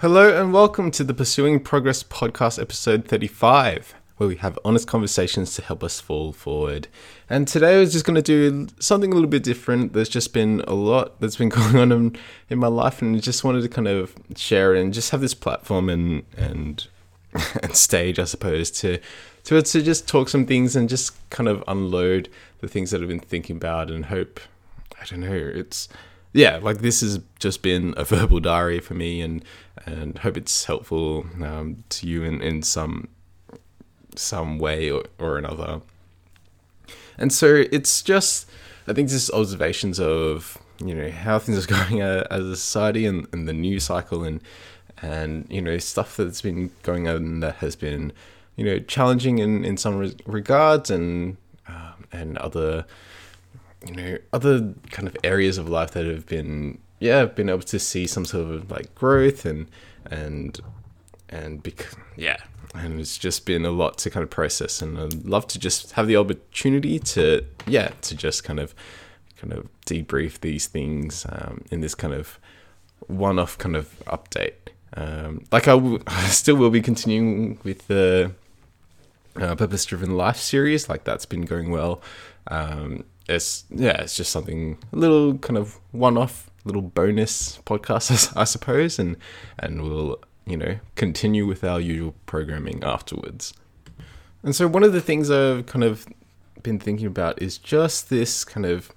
Hello and welcome to the Pursuing Progress podcast, episode 35, where we have honest conversations to help us fall forward. And today I was just going to do something a little bit different. There's just been a lot that's been going on in, in my life, and I just wanted to kind of share and just have this platform and and and stage, I suppose, to to to just talk some things and just kind of unload the things that I've been thinking about and hope. I don't know. It's yeah, like this has just been a verbal diary for me, and and hope it's helpful um, to you in in some some way or, or another. And so it's just, I think, just observations of you know how things are going uh, as a society and, and the news cycle and and you know stuff that's been going on that has been you know challenging in in some re- regards and um, and other you know other kind of areas of life that have been yeah been able to see some sort of like growth and and and bec- yeah and it's just been a lot to kind of process. And I'd love to just have the opportunity to yeah to just kind of kind of debrief these things um, in this kind of one-off kind of update. Um, like I, w- I still will be continuing with the uh, purpose driven life series. Like that's been going well. Um, it's yeah it's just something a little kind of one-off little bonus podcast i suppose and and we'll you know continue with our usual programming afterwards and so one of the things i've kind of been thinking about is just this kind of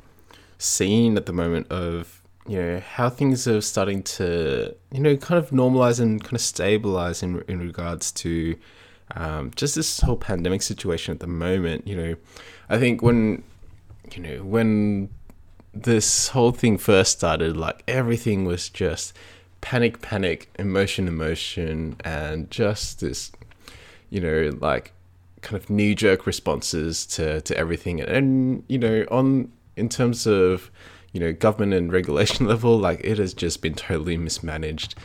scene at the moment of you know how things are starting to you know kind of normalize and kind of stabilize in in regards to um, just this whole pandemic situation at the moment. You know, I think when you know when this whole thing first started, like everything was just panic, panic, emotion, emotion, and just this, you know, like kind of knee jerk responses to to everything, and you know, on in terms of you know government and regulation level, like it has just been totally mismanaged,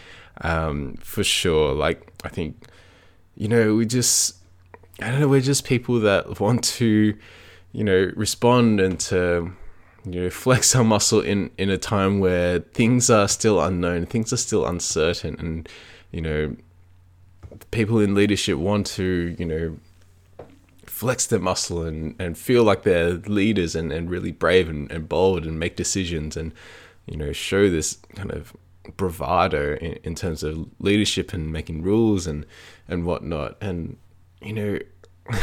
um, for sure. Like I think, you know, we just I don't know, we're just people that want to, you know, respond and to you know flex our muscle in in a time where things are still unknown, things are still uncertain, and you know, people in leadership want to you know flex their muscle and, and feel like they're leaders and, and really brave and, and bold and make decisions and you know show this kind of bravado in, in terms of leadership and making rules and and whatnot. And you know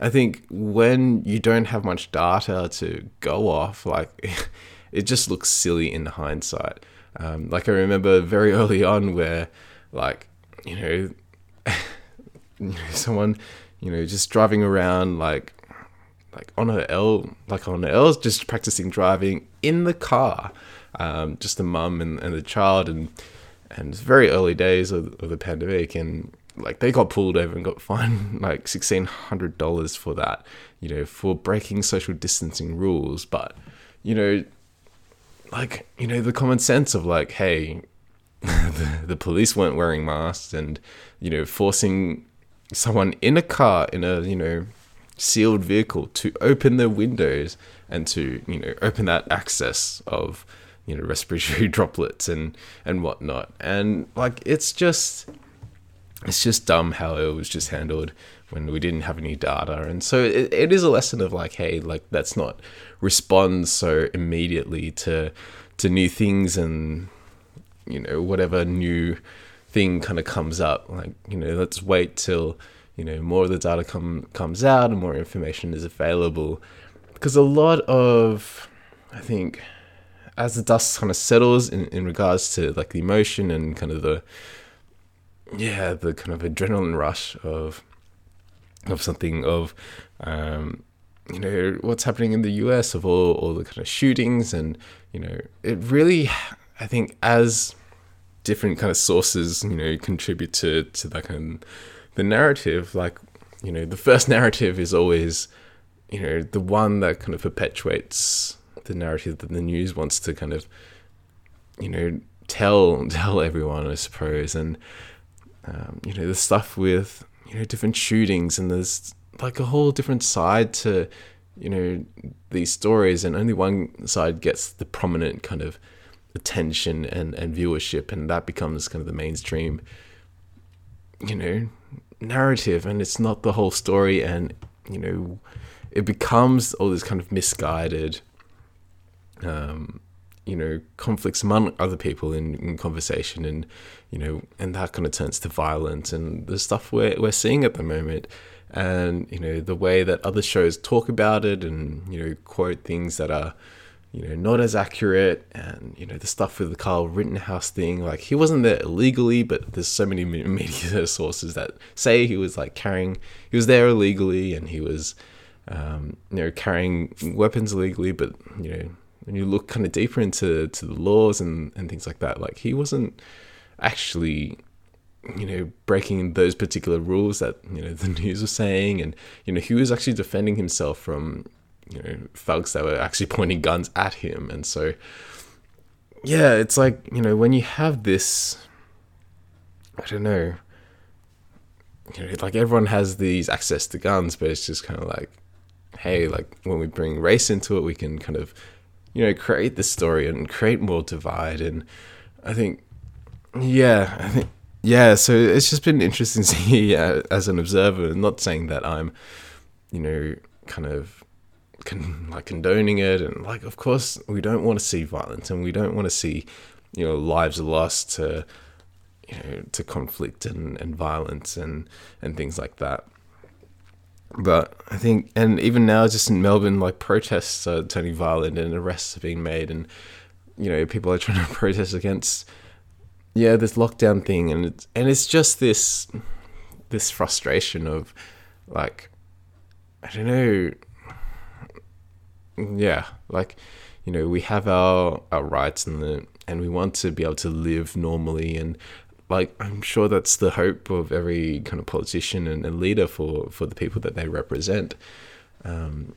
I think when you don't have much data to go off, like it just looks silly in hindsight. Um, like I remember very early on where, like, you know, someone, you know, just driving around like, like on her L, like on her L, just practicing driving in the car, um, just the mum and, and the child, and and very early days of, of the pandemic, and like they got pulled over and got fined like sixteen hundred dollars for that, you know, for breaking social distancing rules. But you know, like you know, the common sense of like, hey, the, the police weren't wearing masks, and you know, forcing someone in a car in a you know sealed vehicle to open their windows and to you know open that access of you know respiratory droplets and and whatnot and like it's just it's just dumb how it was just handled when we didn't have any data. And so it, it is a lesson of like hey like let's not respond so immediately to to new things and you know whatever new thing kind of comes up. Like you know let's wait till you know more of the data come comes out and more information is available. Because a lot of i think as the dust kind of settles in, in regards to like the emotion and kind of the yeah, the kind of adrenaline rush of of something of um, you know what's happening in the US of all all the kind of shootings and you know it really I think as different kind of sources you know contribute to to that kind of the narrative like you know the first narrative is always you know the one that kind of perpetuates the narrative that the news wants to kind of you know tell tell everyone I suppose. And um, you know, the stuff with you know different shootings, and there's like a whole different side to you know these stories, and only one side gets the prominent kind of attention and, and viewership, and that becomes kind of the mainstream, you know, narrative, and it's not the whole story, and you know, it becomes all this kind of misguided, um, you know, conflicts among other people in, in conversation, and you know, and that kind of turns to violence, and the stuff we're we're seeing at the moment. And you know the way that other shows talk about it and you know quote things that are you know not as accurate. And you know the stuff with the Kyle Rittenhouse thing like he wasn't there illegally but there's so many media sources that say he was like carrying he was there illegally and he was um, you know carrying weapons illegally. But you know when you look kind of deeper into to the laws and and things like that like he wasn't actually you know, breaking those particular rules that, you know, the news was saying. And, you know, he was actually defending himself from, you know, thugs that were actually pointing guns at him. And so, yeah, it's like, you know, when you have this, I don't know, you know, like everyone has these access to guns, but it's just kind of like, hey, like when we bring race into it, we can kind of, you know, create this story and create more divide. And I think, yeah, I think yeah, so it's just been interesting to see uh, as an observer. Not saying that I'm, you know, kind of con- like condoning it, and like, of course, we don't want to see violence, and we don't want to see, you know, lives lost to, you know, to conflict and, and violence and and things like that. But I think, and even now, just in Melbourne, like protests are turning violent and arrests are being made, and you know, people are trying to protest against yeah, this lockdown thing, and it's and it's just this this frustration of like I don't know, yeah, like you know we have our our rights and the and we want to be able to live normally and like I'm sure that's the hope of every kind of politician and, and leader for for the people that they represent. Um,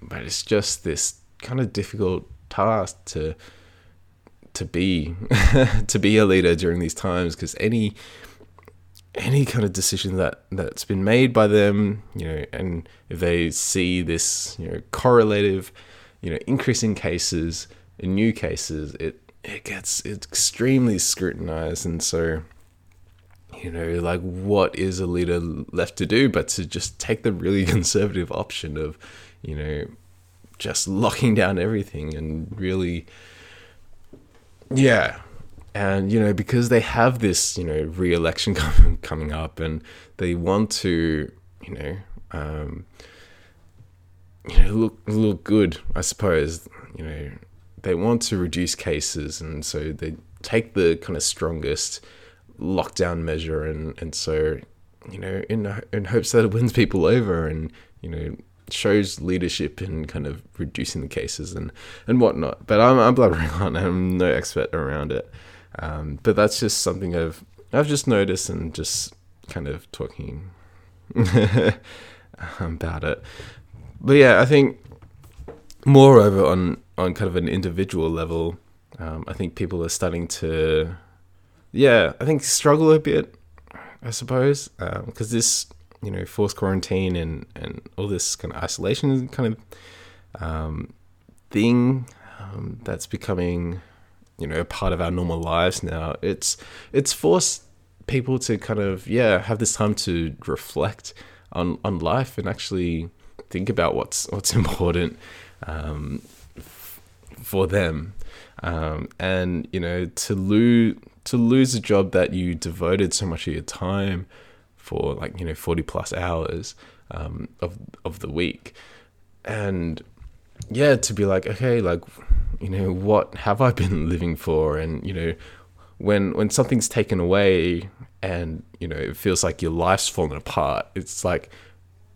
but it's just this kind of difficult task to to be to be a leader during these times because any any kind of decision that that's been made by them you know and if they see this you know correlative you know increasing cases in new cases it it gets extremely scrutinized. And so you know like what is a leader left to do but to just take the really conservative option of you know just locking down everything and really yeah. And, you know, because they have this, you know, re election coming, coming up and they want to, you know, um, you know, look look good, I suppose. You know, they want to reduce cases, and so they take the kind of strongest lockdown measure, and and so you know, in in hopes that it wins people over, and you know, shows leadership in kind of reducing the cases and, and whatnot. But I'm, I'm blubbering on. I'm no expert around it. Um, but that's just something I've I've just noticed and just kind of talking about it. But yeah, I think moreover on on kind of an individual level, um, I think people are starting to, yeah, I think struggle a bit. I suppose because um, this you know forced quarantine and and all this kind of isolation kind of um, thing um, that's becoming you know a part of our normal lives now. It's it's forced people to kind of yeah have this time to reflect on on life and actually think about what's what's important um, f- for them um, and you know to lose to lose a job that you devoted so much of your time for like you know 40 plus hours um, of of the week. And yeah to be like okay like you know what have i been living for? And you know when when something's taken away and you know it feels like your life's fallen apart it's like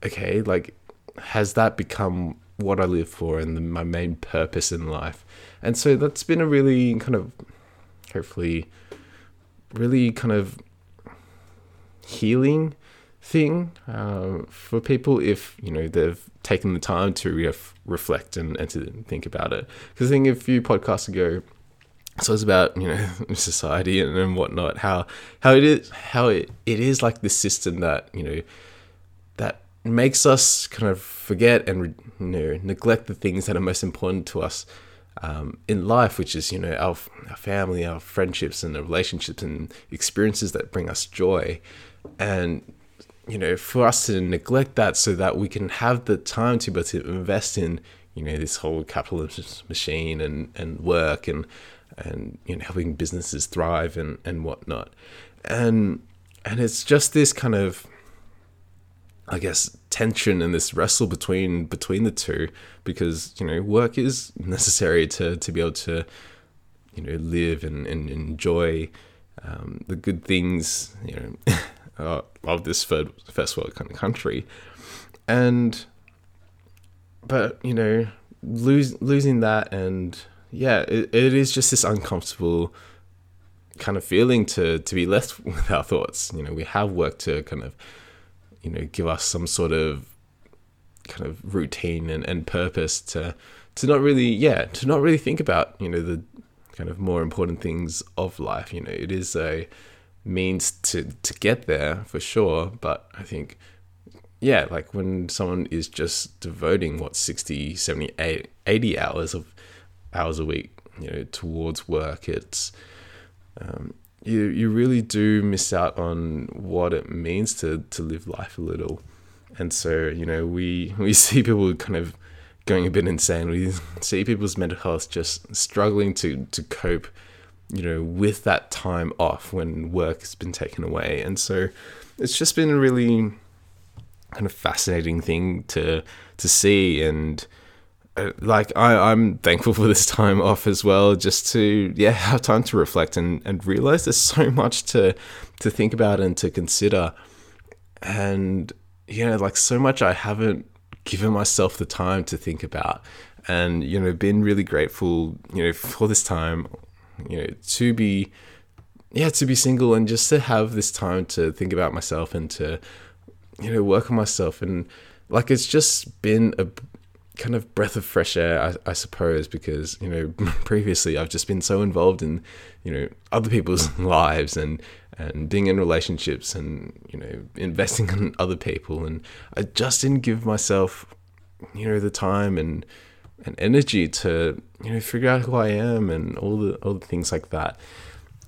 okay like has that become what i live for and the, my main purpose in life? And so that's been a really kind of hopefully really kind of healing thing uh, for people if you know they've taken the time to ref- reflect and, and to think about it. Because I think a few podcasts ago, so it's about you know society and, and whatnot, how how it is how it, it is like this system that you know that makes us kind of forget and you know neglect the things that are most important to us um, in life, which is you know our, our family, our friendships, and the relationships and experiences that bring us joy, and you know for us to neglect that so that we can have the time to able to invest in you know this whole capitalist machine and and work and and you know helping businesses thrive and and whatnot, and and it's just this kind of I guess tension and this wrestle between between the two because you know work is necessary to to be able to you know live and, and enjoy um, the good things you know Uh, of this third, first world kind of country. And but you know lose, losing that and yeah it, it is just this uncomfortable kind of feeling to to be left with our thoughts. You know we have work to kind of you know give us some sort of kind of routine and, and purpose to to not really yeah to not really think about you know the kind of more important things of life. You know it is a means to to get there for sure but i think yeah like when someone is just devoting what 60 70 80 hours of hours a week you know towards work it's um, you you really do miss out on what it means to to live life a little. And so, you know, we we see people kind of going a bit insane. We see people's mental health just struggling to to cope, you know, with that time off when work has been taken away. And so it's just been a really kind of fascinating thing to to see. And uh, like I, I'm thankful for this time off as well, just to yeah have time to reflect and, and realize there's so much to to think about and to consider, and you know like so much I haven't given myself the time to think about, and you know been really grateful you know for this time, you know to be yeah to be single and just to have this time to think about myself and to you know work on myself. And like it's just been a kind of breath of fresh air, I, I, suppose, because you know previously I've just been so involved in you know other people's lives and and being in relationships and you know investing in other people, and I just didn't give myself you know the time and and energy to you know figure out who I am and all the all the things like that.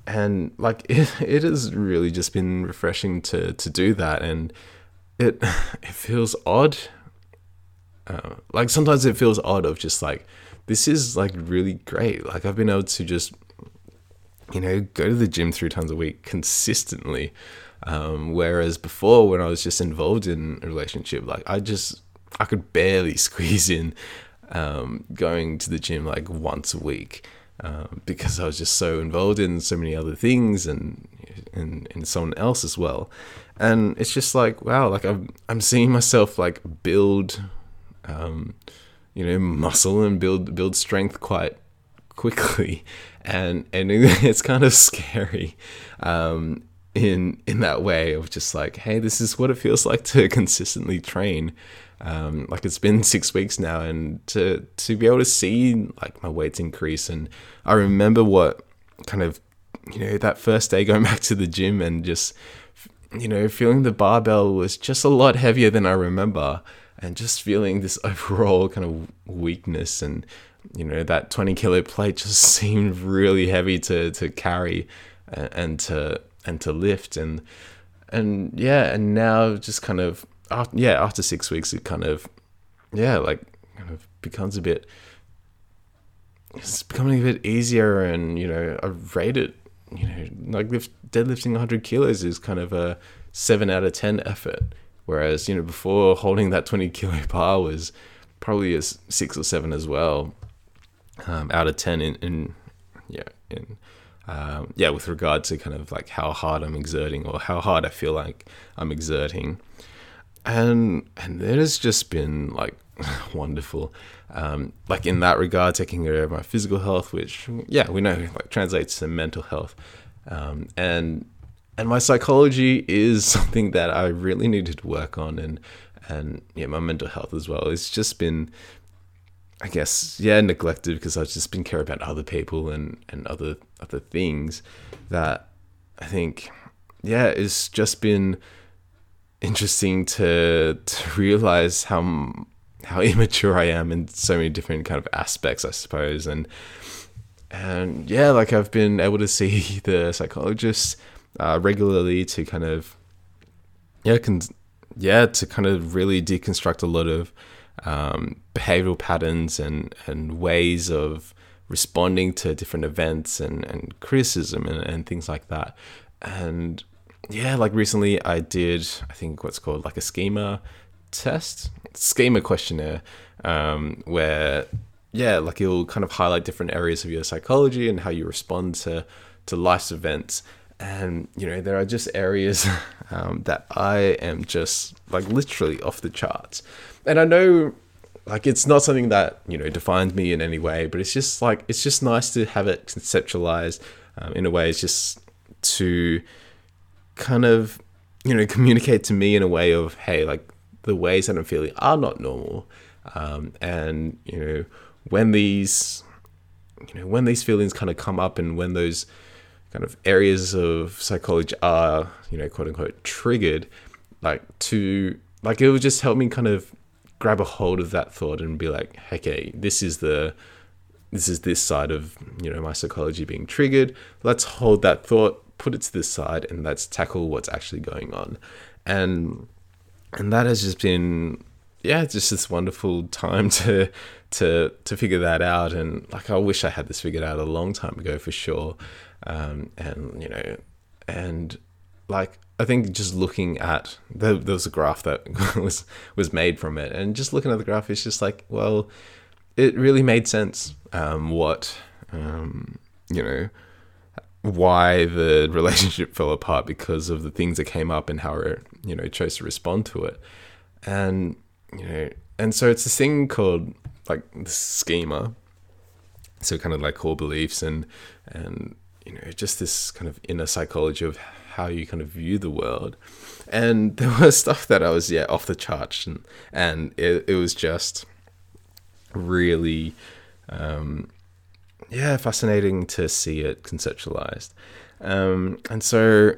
And like it, it has really just been refreshing to to do that, and it it feels odd uh, like sometimes it feels odd of just like this is like really great. Like I've been able to just you know go to the gym three times a week consistently. Um, whereas before, when I was just involved in a relationship, like I just I could barely squeeze in um, going to the gym like once a week um, because I was just so involved in so many other things and and, and someone else as well. And it's just like wow, like I'm I'm seeing myself like build um, you know, muscle and build build strength quite quickly, and and it's kind of scary um, in in that way of just like, hey, this is what it feels like to consistently train. Um, like it's been six weeks now, and to to be able to see like my weights increase, and I remember what kind of you know that first day going back to the gym and just you know feeling the barbell was just a lot heavier than I remember and just feeling this overall kind of weakness and you know that 20 kilo plate just seemed really heavy to to carry and, and to and to lift and and yeah and now just kind of after, yeah after six weeks it kind of yeah like kind of becomes a bit it's becoming a bit easier and you know i rate it you know like lift, deadlifting 100 kilos is kind of a 7 out of 10 effort Whereas, you know, before holding that 20 kilo bar was probably a six or seven as well, um, out of 10 in, in yeah, in, um, yeah, with regard to kind of like how hard I'm exerting or how hard I feel like I'm exerting. And, and it has just been like wonderful. Um, like in that regard, taking care of my physical health, which, yeah, we know like translates to mental health. Um, and and my psychology is something that I really needed to work on, and and yeah, my mental health as well. It's just been, I guess, yeah, neglected because I've just been caring about other people and and other other things that I think, yeah, it's just been interesting to to realize how how immature I am in so many different kind of aspects, I suppose. And and yeah, like I've been able to see the psychologists uh, regularly to kind of yeah, can yeah, to kind of really deconstruct a lot of um, behavioral patterns and and ways of responding to different events and, and criticism and, and things like that. And yeah, like recently I did, I think what's called like a schema test, schema questionnaire, um, where yeah, like it'll kind of highlight different areas of your psychology and how you respond to to life's events. And you know, there are just areas um, that I am just like literally off the charts. And I know like it's not something that you know defines me in any way, but it's just like it's just nice to have it conceptualized um, in a way. It's just to kind of you know communicate to me in a way of hey, like the ways that I'm feeling are not normal, um, and you know when these you know when these feelings kind of come up and when those kind of areas of psychology are you know quote unquote triggered like to like it would just help me kind of grab a hold of that thought and be like okay this is the this is this side of you know my psychology being triggered. Let's hold that thought put it to this side and let's tackle what's actually going on. And and that has just been yeah just this wonderful time to to to figure that out. And like I wish I had this figured out a long time ago for sure. Um, and you know and like I think just looking at the, there was a graph that was was made from it and just looking at the graph it's just like well it really made sense um, what um, you know why the relationship fell apart because of the things that came up and how it you know chose to respond to it. And you know and so it's this thing called like the schema. So kind of like core beliefs and and you know just this kind of inner psychology of how you kind of view the world. And there was stuff that i was yeah off the charts. And and it, it was just really um yeah fascinating to see it conceptualized. Um and so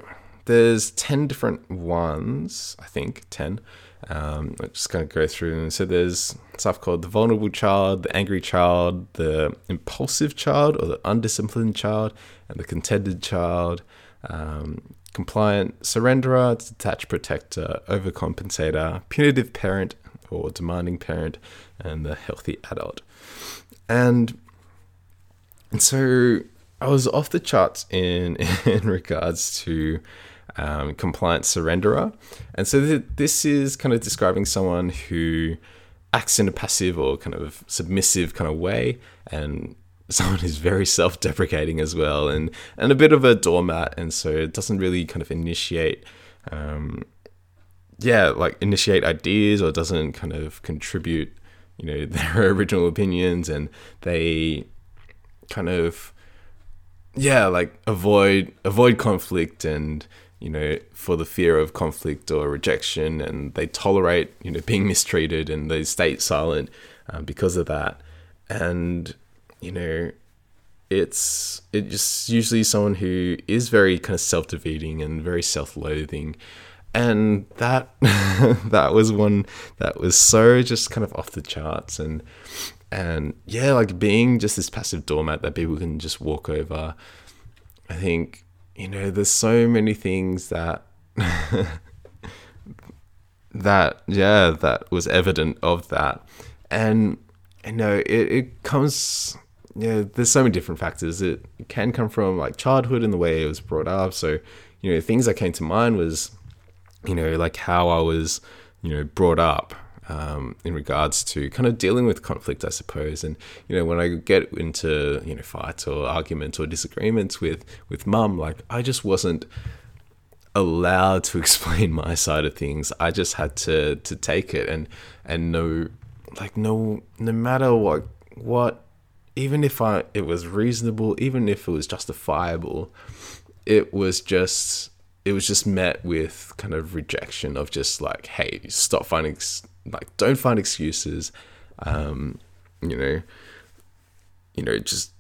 there's 10 different ones i think 10 um, I'm just going to go through. And so there's stuff called the vulnerable child, the angry child, the impulsive child, or the undisciplined child, and the contented child, um, compliant surrenderer, detached protector, overcompensator, punitive parent, or demanding parent, and the healthy adult. And and so I was off the charts in in regards to um, compliant surrenderer. And so th- this is kind of describing someone who acts in a passive or kind of submissive kind of way and someone who's very self-deprecating as well and and a bit of a doormat and so it doesn't really kind of initiate um, yeah like initiate ideas or doesn't kind of contribute you know their original opinions and they kind of yeah like avoid avoid conflict and you know, for the fear of conflict or rejection, and they tolerate, you know, being mistreated, and they stay silent uh, because of that. And you know, it's it's just usually someone who is very kind of self-defeating and very self-loathing, and that that was one that was so just kind of off the charts, and and yeah, like being just this passive doormat that people can just walk over. I think you know, there's so many things that that yeah, that was evident of that. And you know, it, it comes yeah, there's so many different factors. It can come from like childhood and the way it was brought up. So, you know, things that came to mind was, you know, like how I was, you know, brought up um, in regards to kind of dealing with conflict, I suppose. And you know, when I get into you know fights or arguments or disagreements with with mum, like I just wasn't allowed to explain my side of things. I just had to to take it and and know, like no no matter what what even if I it was reasonable, even if it was justifiable, it was just it was just met with kind of rejection of just like, hey, stop finding like don't find excuses. Um you know you know just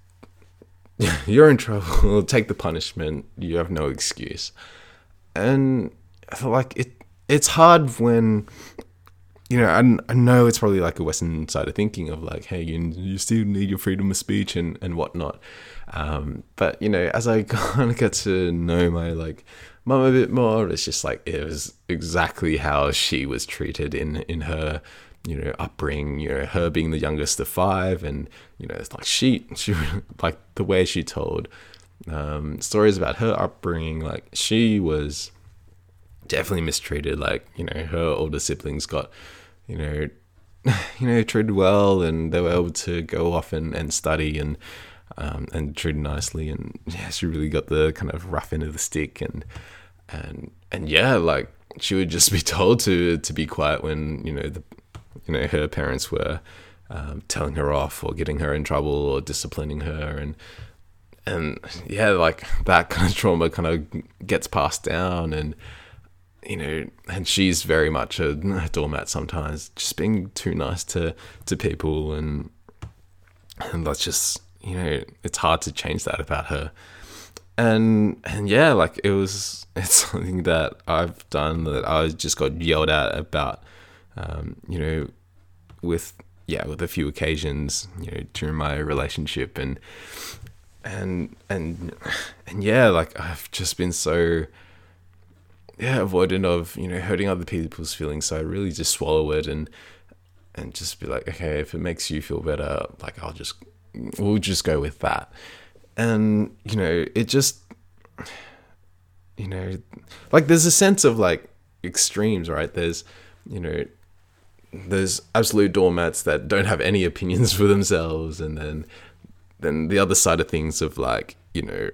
you're in trouble. Take the punishment. You have no excuse. And I feel like it it's hard when you know, I, I know it's probably like a Western side of thinking of like, hey, you, you still need your freedom of speech and, and whatnot. Um, but, you know, as I kind of get to know my like mum a bit more, it's just like it was exactly how she was treated in, in her, you know, upbringing, you know, her being the youngest of five. And, you know, it's like she, she, like the way she told um, stories about her upbringing, like she was definitely mistreated. Like, you know, her older siblings got you know, you know, treated well, and they were able to go off and, and study and um, and treated nicely. And yeah, she really got the kind of rough end of the stick, and and and yeah, like she would just be told to to be quiet when you know the you know her parents were um, telling her off or getting her in trouble or disciplining her and and yeah like that kind of trauma kind of gets passed down and you know, and she's very much a, a doormat sometimes, just being too nice to to people, and and that's just you know, it's hard to change that about her. And and yeah, like it was, it's something that I've done that I just got yelled at about, um, you know, with yeah, with a few occasions, you know, during my relationship, and and and and yeah, like I've just been so yeah, avoidant of you know hurting other people's feelings. So I really just swallow it and and just be like, okay, if it makes you feel better, like I'll just we'll just go with that. And you know, it just you know, like there's a sense of like extremes, right? There's you know, there's absolute doormats that don't have any opinions for themselves, and then then the other side of things of like you know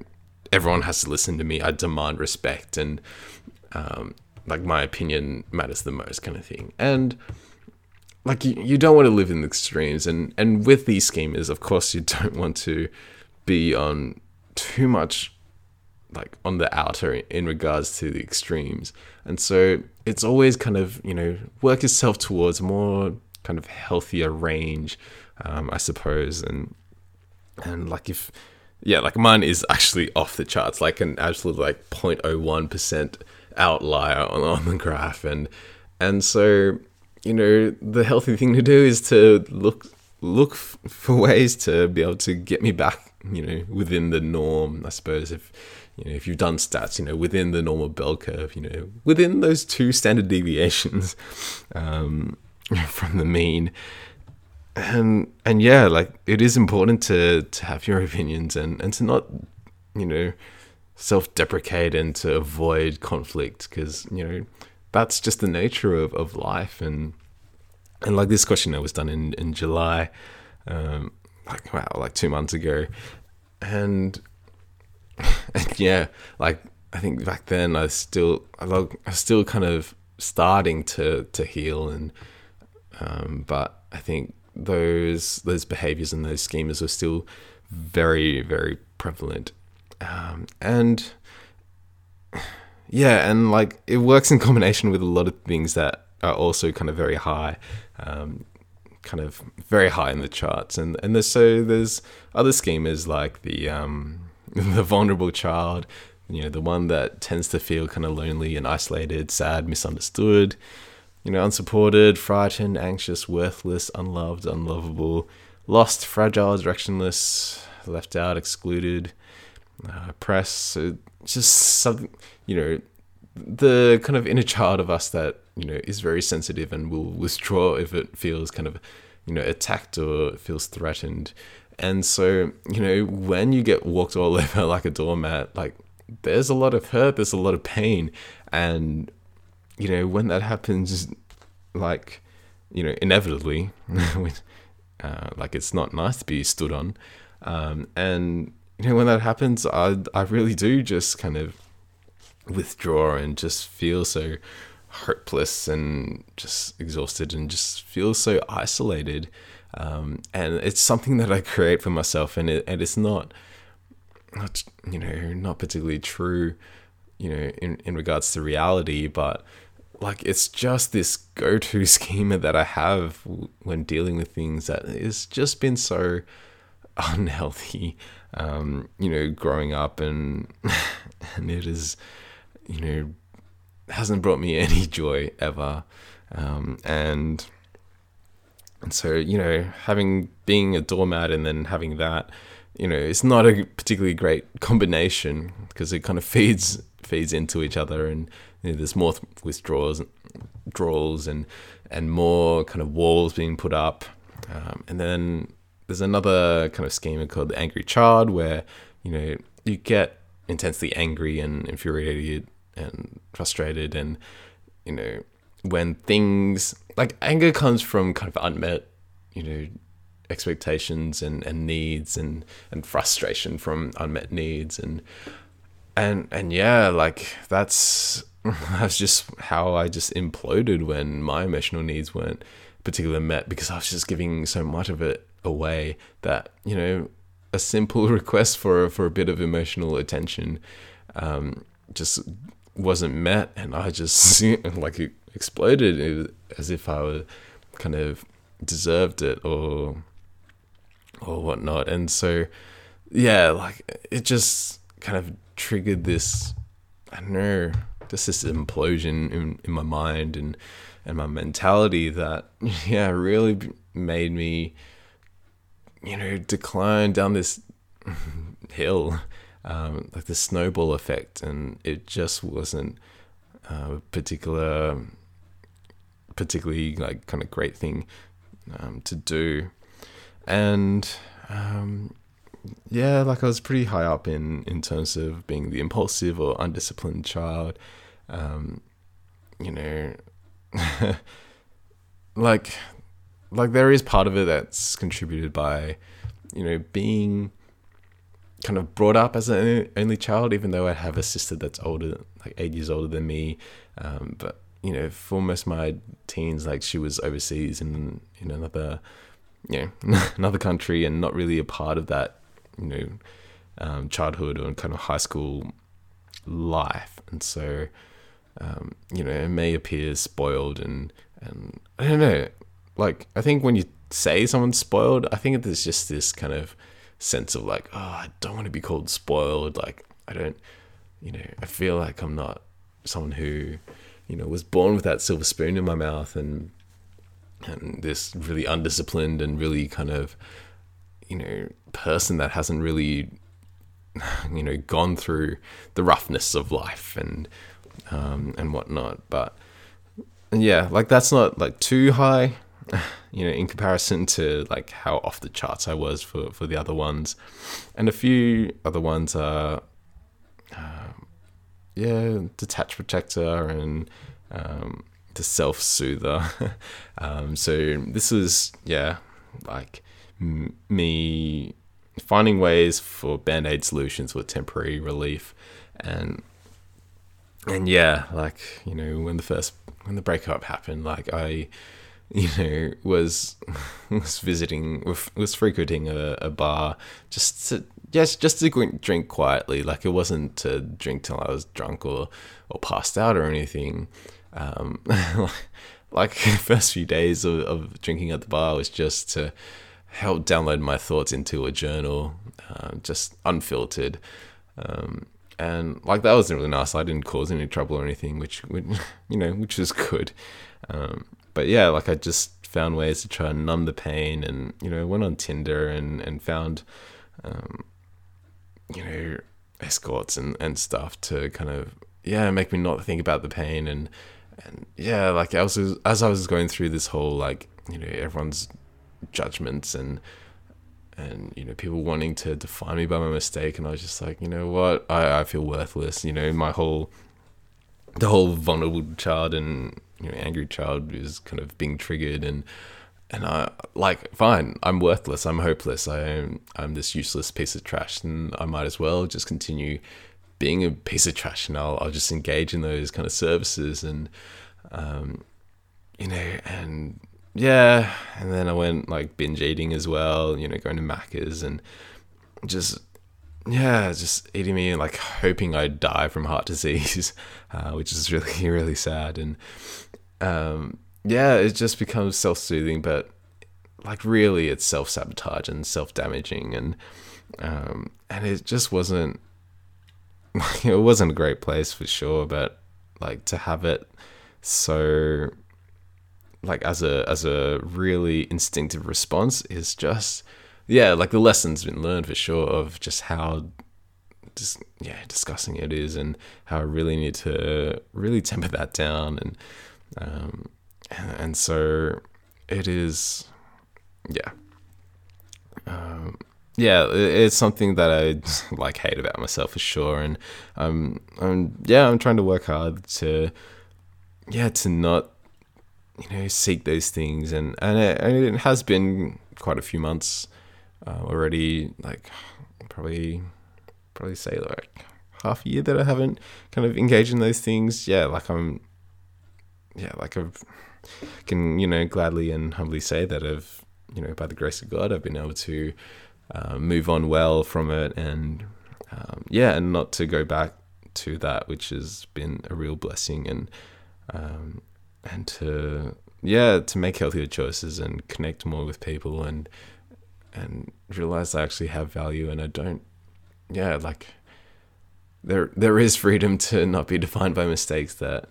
everyone has to listen to me. I demand respect and um, like my opinion matters the most kind of thing. And like you, you don't want to live in the extremes. And and with these schemas of course you don't want to be on too much like on the outer in regards to the extremes. And so it's always kind of you know work yourself towards more kind of healthier range um, i suppose. And and like if yeah like mine is actually off the charts like an absolute like 0.01% outlier on, on the graph. And and so you know the healthy thing to do is to look look f- for ways to be able to get me back you know within the norm i suppose if you know if you've done stats you know within the normal bell curve you know within those two standard deviations um, from the mean. And and yeah like it is important to to have your opinions and and to not you know self-deprecate and to avoid conflict because you know that's just the nature of, of life. And and like this question was done in in July um like wow like 2 months ago. And, and yeah like I think back then I still I was still kind of starting to to heal and um but I think those those behaviors and those schemas are still very very prevalent um, and yeah, and like it works in combination with a lot of things that are also kind of very high, um, kind of very high in the charts. And and there's so there's other schemas like the um, the vulnerable child, you know, the one that tends to feel kind of lonely and isolated, sad, misunderstood, you know, unsupported, frightened, anxious, worthless, unloved, unlovable, lost, fragile, directionless, left out, excluded uh, press. just something, you know, the kind of inner child of us that you know is very sensitive and will withdraw if it feels kind of you know attacked or feels threatened. And so you know when you get walked all over like a doormat, like there's a lot of hurt, there's a lot of pain, and you know when that happens, like you know inevitably, uh, like it's not nice to be stood on, um, and you know, when that happens, I I really do just kind of withdraw and just feel so hopeless and just exhausted and just feel so isolated. Um, and it's something that I create for myself, and it and it's not, not you know, not particularly true, you know, in in regards to reality, but like it's just this go-to schema that I have when dealing with things that has just been so unhealthy um, you know, growing up, and and it is, you know, hasn't brought me any joy ever. um, and and so you know having being a doormat and then having that you know it's not a particularly great combination because it kind of feeds feeds into each other and you know, there's more withdrawals withdrawals and and more kind of walls being put up um, and then there's another kind of schema called the angry child where you know you get intensely angry and infuriated and frustrated and you know when things like anger comes from kind of unmet you know expectations and, and needs and and frustration from unmet needs and and and yeah like that's that's just how I just imploded when my emotional needs weren't particularly met because I was just giving so much of it away that you know a simple request for for a bit of emotional attention um, just wasn't met, and I just like it exploded as if I were kind of deserved it or or whatnot, and so yeah, like it just kind of triggered this I don't know just this implosion in, in my mind and and my mentality that yeah really made me you know decline down this hill um, like the snowball effect and it just wasn't a particular particularly like kind of great thing um, to do. And um, yeah like i was pretty high up in in terms of being the impulsive or undisciplined child um, you know. Like like there is part of it that's contributed by you know being kind of brought up as an only child even though i have a sister that's older like eight years older than me um, but you know for most of my teens like she was overseas in in another you know another country and not really a part of that you know um, childhood or kind of high school life and so um, you know, it may appear spoiled and and I don't know. Like I think when you say someone's spoiled, I think there's just this kind of sense of like, oh, I don't want to be called spoiled. Like I don't, you know, I feel like I'm not someone who, you know, was born with that silver spoon in my mouth and and this really undisciplined and really kind of, you know, person that hasn't really, you know, gone through the roughness of life and um, and whatnot. But yeah, like that's not like too high, you know, in comparison to like how off the charts I was for for the other ones, and a few other ones are, uh, yeah, detach protector and um, the self soother. um, so this was yeah, like m- me finding ways for band aid solutions with temporary relief and and yeah, like you know, when the first when the breakup happened, like I, you know, was was visiting was frequenting a, a bar just to yes just to drink quietly. Like it wasn't to drink till I was drunk or or passed out or anything. Um, like the first few days of, of drinking at the bar was just to help download my thoughts into a journal, uh, just unfiltered. Um, and like that wasn't really nice. I didn't cause any trouble or anything, which, you know, which was good. Um, but yeah, like I just found ways to try and numb the pain, and you know, went on Tinder and and found, um, you know, escorts and and stuff to kind of yeah make me not think about the pain. And and yeah, like I was as I was going through this whole like you know everyone's judgments and and you know people wanting to define me by my mistake. And i was just like you know what? I, I feel worthless. You know my whole the whole vulnerable child and you know angry child is kind of being triggered and and i like fine i'm worthless i'm hopeless i am i'm this useless piece of trash and i might as well just continue being a piece of trash and i'll, I'll just engage in those kind of services and um you know and yeah, and then I went like binge eating as well, you know, going to Macca's and just yeah, just eating me and like hoping I'd die from heart disease, uh, which is really really sad. And um, yeah, it just becomes self soothing, but like really, it's self sabotage and self damaging, and um, and it just wasn't. it wasn't a great place for sure, but like to have it so like as a as a really instinctive response is just yeah like the lesson's been learned for sure of just how just yeah disgusting it is and how I really need to really temper that down and um and, so it is yeah. Um yeah, it's something that I like hate about myself for sure, and um, I'm yeah, I'm trying to work hard to yeah to not you know seek those things, and and it, and it has been quite a few months uh, already, like probably probably say like half a year that I haven't kind of engaged in those things. Yeah, like I'm yeah, like I've can you know gladly and humbly say that I've you know by the grace of God I've been able to uh, move on well from it and um, yeah and not to go back to that which has been a real blessing and um, and to yeah to make healthier choices and connect more with people and and realize I actually have value and I don't yeah like there there is freedom to not be defined by mistakes that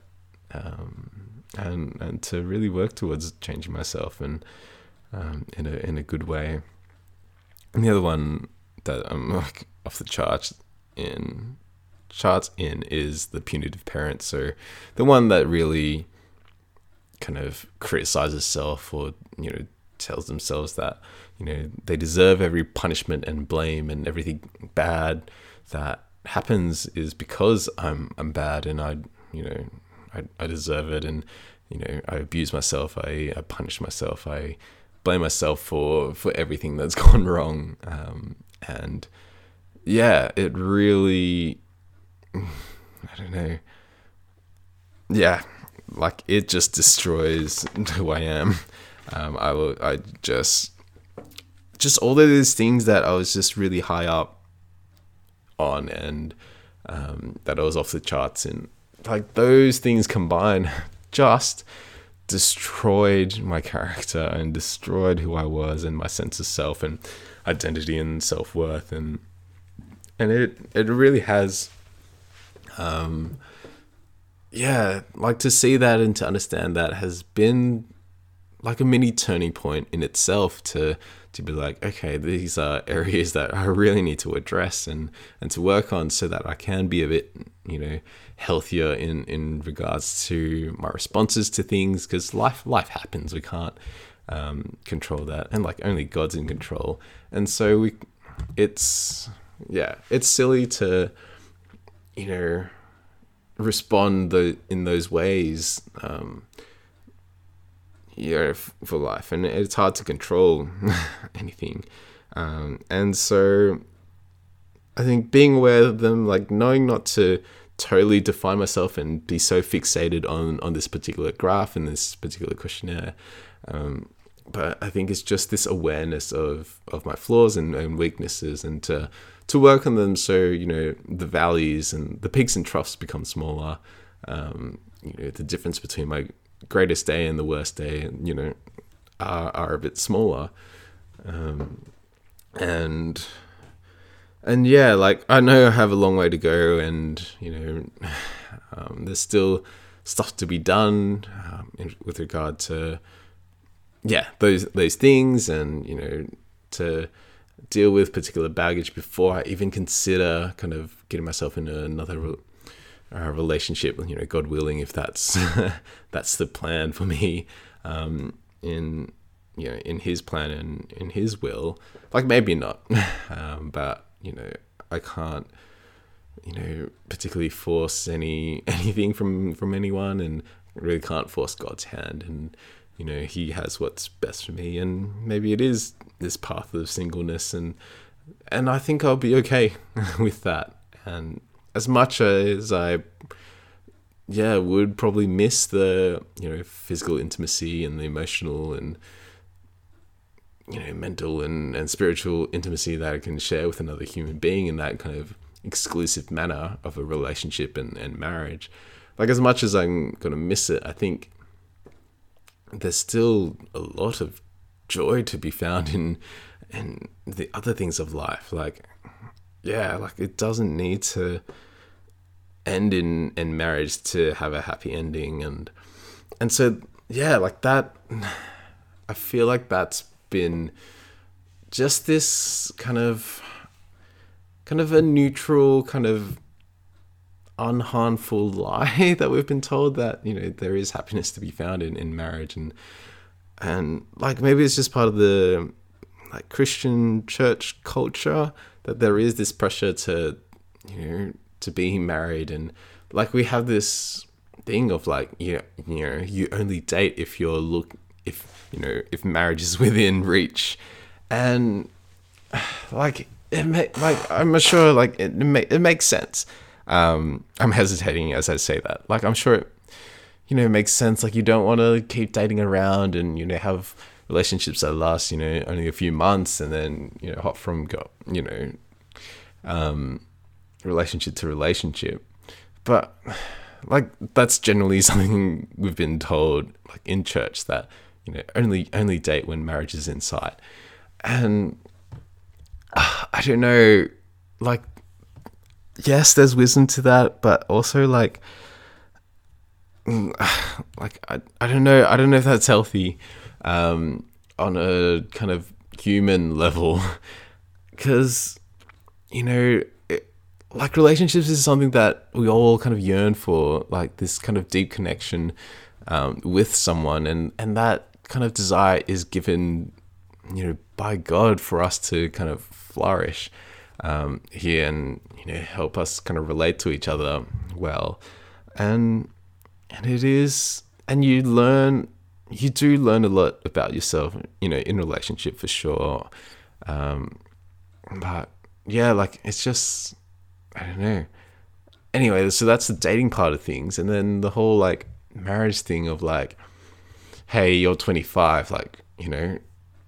um, and and to really work towards changing myself and um, in a in a good way. And the other one that I'm like off the charts in charts in is the punitive parent. So the one that really kind of criticizes self or you know tells themselves that you know they deserve every punishment and blame and everything bad that happens is because I'm I'm bad and I you know I, I deserve it. And you know I abuse myself. I, I punish myself. I blame myself for for everything that's gone wrong. Um, and yeah it really i don't know. Yeah like it just destroys who i am. Um, i will i just just all of these things that i was just really high up on and um, that i was off the charts and like those things combined just destroyed my character and destroyed who I was and my sense of self and identity and self worth and and it it really has um yeah like to see that and to understand that has been like a mini turning point in itself to to be like okay these are areas that I really need to address and and to work on so that I can be a bit you know healthier in in regards to my responses to things because life life happens. We can't um, control that. And like only God's in control. And so we it's yeah it's silly to you know respond the in those ways um, you know for life and it's hard to control anything um, and so I think being aware of them like knowing not to totally define myself and be so fixated on on this particular graph and this particular questionnaire. Um, but I think it's just this awareness of of my flaws and, and weaknesses and to to work on them so you know the valleys and the peaks and troughs become smaller. Um, you know the difference between my greatest day and the worst day, you know, are are a bit smaller. Um, and and yeah, like I know I have a long way to go, and you know, um, there's still stuff to be done um, in, with regard to yeah those those things, and you know, to deal with particular baggage before I even consider kind of getting myself into another re- uh, relationship. You know, God willing, if that's that's the plan for me um, in you know in His plan and in His will. Like maybe not, um, but you know, I can't, you know, particularly force any anything from from anyone, and really can't force God's hand. And you know, He has what's best for me, and maybe it is this path of singleness, and and I think I'll be okay with that. And as much as I yeah, would probably miss the you know physical intimacy and the emotional and you know mental and, and spiritual intimacy that I can share with another human being in that kind of exclusive manner of a relationship and, and marriage. Like as much as I'm gonna miss it, I think there's still a lot of joy to be found in in the other things of life. Like yeah, like it doesn't need to end in in marriage to have a happy ending and and so yeah, like that. I feel like that's been just this kind of kind of a neutral kind of unharmful lie that we've been told that you know there is happiness to be found in, in marriage and and like maybe it's just part of the like Christian church culture that there is this pressure to you know to be married. And like we have this thing of like you know, you know you only date if you're look if you know if marriage is within reach. And like it make like I'm sure like it it, it makes sense. Um I'm hesitating as I say that. Like I'm sure it you know it makes sense. Like you don't want to keep dating around and you know have relationships that last you know only a few months and then you know hop from you know um relationship to relationship. But like that's generally something we've been told like in church that you know only only date when marriage is in sight. And uh, i don't know like yes there's wisdom to that but also like like I, I don't know i don't know if that's healthy um on a kind of human level. Because you know like relationships is something that we all kind of yearn for, like this kind of deep connection um, with someone, and and that kind of desire is given, you know, by God for us to kind of flourish um, here and you know help us kind of relate to each other well, and and it is, and you learn, you do learn a lot about yourself, you know, in relationship for sure, um, but yeah, like it's just I don't know. Anyway, so that's the dating part of things, and then the whole like marriage thing of like, hey, you're 25, like you know,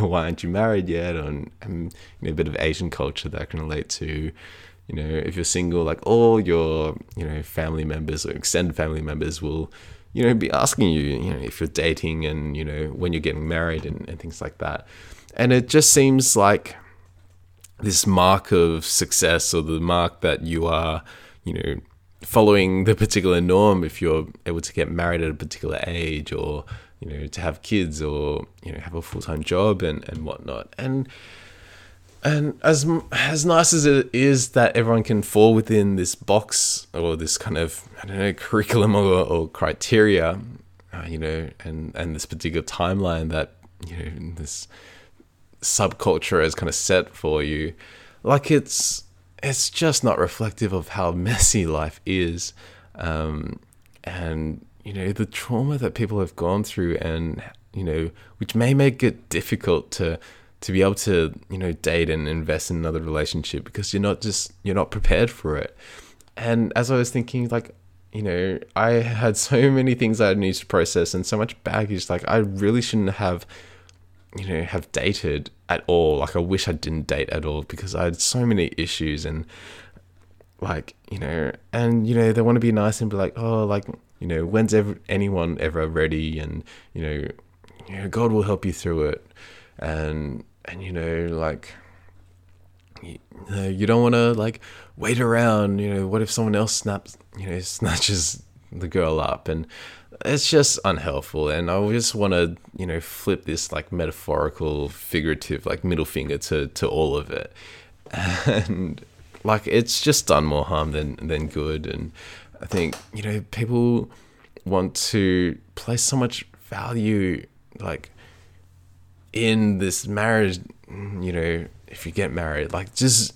why aren't you married yet? And, and you know, a bit of Asian culture that I can relate to. You know, if you're single, like all your you know family members or extended family members will you know be asking you you know if you're dating and you know when you're getting married and, and things like that and it just seems like this mark of success or the mark that you are, you know, following the particular norm if you're able to get married at a particular age or, you know, to have kids or, you know, have a full time job and, and whatnot. And and as as nice as it is that everyone can fall within this box or this kind of I don't know curriculum or, or criteria, uh, you know, and and this particular timeline that you know this subculture has kind of set for you like it's it's just not reflective of how messy life is. Um, and you know the trauma that people have gone through and you know which may make it difficult to to be able to you know date and invest in another relationship because you're not just you're not prepared for it and as i was thinking like you know i had so many things i needed to process and so much baggage like i really shouldn't have you know, have dated at all. Like I wish I didn't date at all because I had so many issues and like, you know, and you know, they want to be nice and be like, "Oh, like, you know, when's ever anyone ever ready?" and you know, you know, God will help you through it. And and you know, like you, you don't want to like wait around, you know, what if someone else snaps, you know, snatches the girl up? And it's just unhelpful. And i just want to you know flip this like metaphorical figurative like middle finger to to all of it. And like it's just done more harm than than good. And i think you know people want to place so much value like in this marriage you know if you get married like just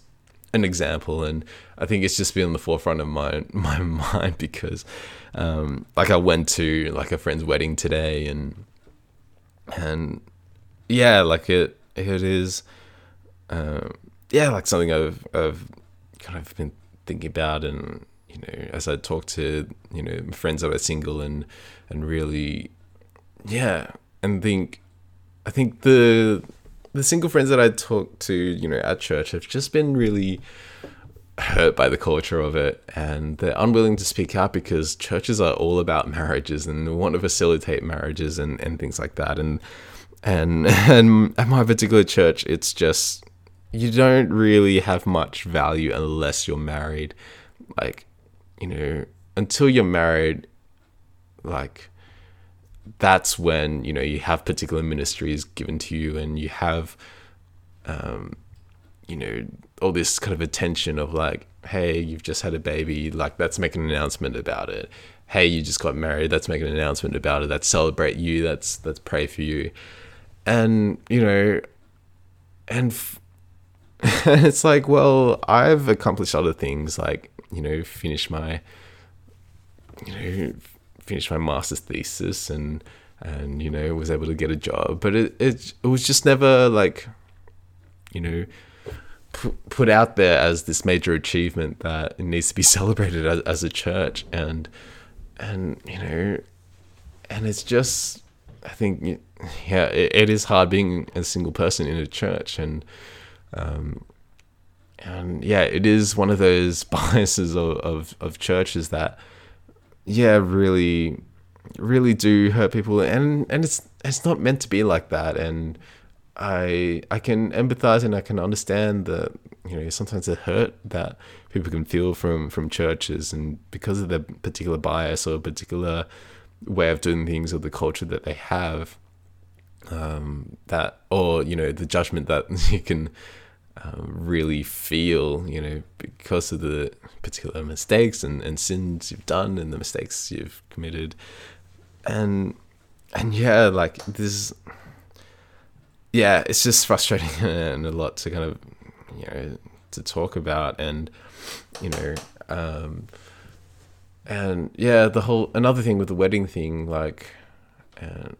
an example and i think it's just been on the forefront of my my mind because um, like I went to like a friend's wedding today, and and yeah, like it it is, um, yeah, like something I've I've kind of been thinking about, and you know, as I talk to you know friends that are single, and and really, yeah, and think, I think the the single friends that I talk to, you know, at church have just been really hurt by the culture of it and they're unwilling to speak out because churches are all about marriages and want to facilitate marriages and, and things like that. And and and at my particular church it's just you don't really have much value unless you're married. Like you know until you're married like that's when you know you have particular ministries given to you and you have um you know all this kind of attention of like hey you've just had a baby like let's make an announcement about it. Hey you just got married let's make an announcement about it. Let's celebrate you. Let's let's pray for you. And you know and f- it's like well i've accomplished other things like you know finish my you know finish my master's thesis and and you know was able to get a job. But it it, it was just never like you know put out there as this major achievement that it needs to be celebrated as, as a church. And and you know and it's just i think yeah it, it is hard being a single person in a church. And um and yeah it is one of those biases of, of, of churches that yeah really really do hurt people. And and it's it's not meant to be like that. And I I can empathize and I can understand that you know sometimes the hurt that people can feel from from churches and because of their particular bias or particular way of doing things or the culture that they have um, that or you know the judgment that you can um, really feel you know because of the particular mistakes and, and sins you've done and the mistakes you've committed. And and yeah like this yeah, it's just frustrating and a lot to kind of you know to talk about and you know um and yeah the whole another thing with the wedding thing like and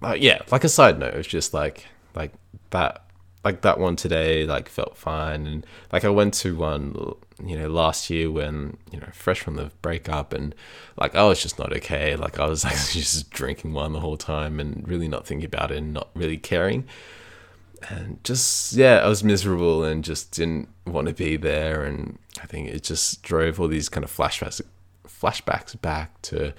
like yeah like a side note it's just like like that like that one today like felt fine. And like i went to one you know last year when you know fresh from the breakup and like i was just not okay. Like i was like just drinking one the whole time and really not thinking about it and not really caring. And just yeah i was miserable and just didn't want to be there. And i think it just drove all these kind of flashbacks flashbacks back to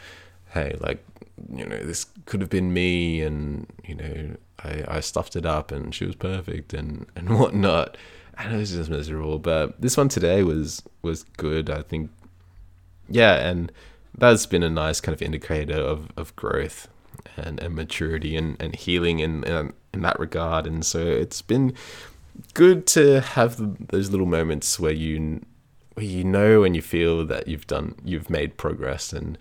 hey like you know this could have been me and you know I, I stuffed it up and she was perfect and, and whatnot. And it was just miserable. But this one today was was good. I think yeah, and that's been a nice kind of indicator of, of growth and, and maturity and, and healing in, in in that regard. And so it's been good to have those little moments where you where you know and you feel that you've done you've made progress and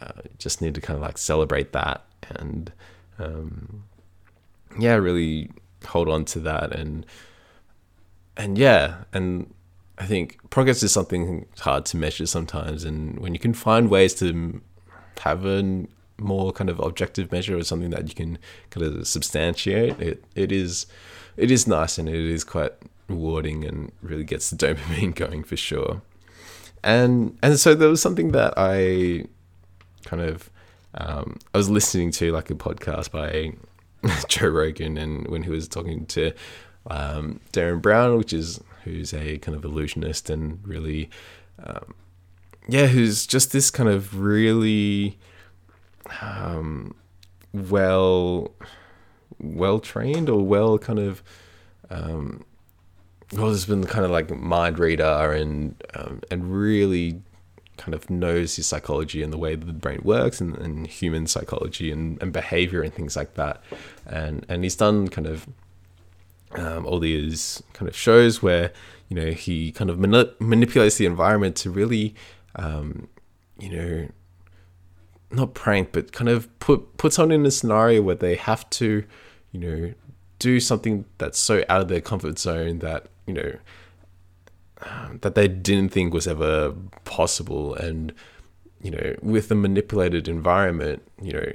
uh, just need to kind of like celebrate that and um, yeah, really hold on to that and and yeah, and I think progress is something hard to measure sometimes, and when you can find ways to have a more kind of objective measure or something that you can kind of substantiate, it it is it is nice and it is quite rewarding and really gets the dopamine going for sure. And and so there was something that I kind of um, I was listening to like a podcast by Joe Rogan and when he was talking to um, Derren Brown, which is who's a kind of illusionist and really, um, yeah, who's just this kind of really um, well, well trained or well kind of, um, well, has been kind of like mind reader and um, and really kind of knows his psychology and the way the brain works and, and human psychology and, and behavior and things like that. And and he's done kind of um, all these kind of shows where you know he kind of mani- manipulates the environment to really um, you know not prank but kind of put put someone in a scenario where they have to you know do something that's so out of their comfort zone that you know that they didn't think was ever possible. And you know with the manipulated environment you know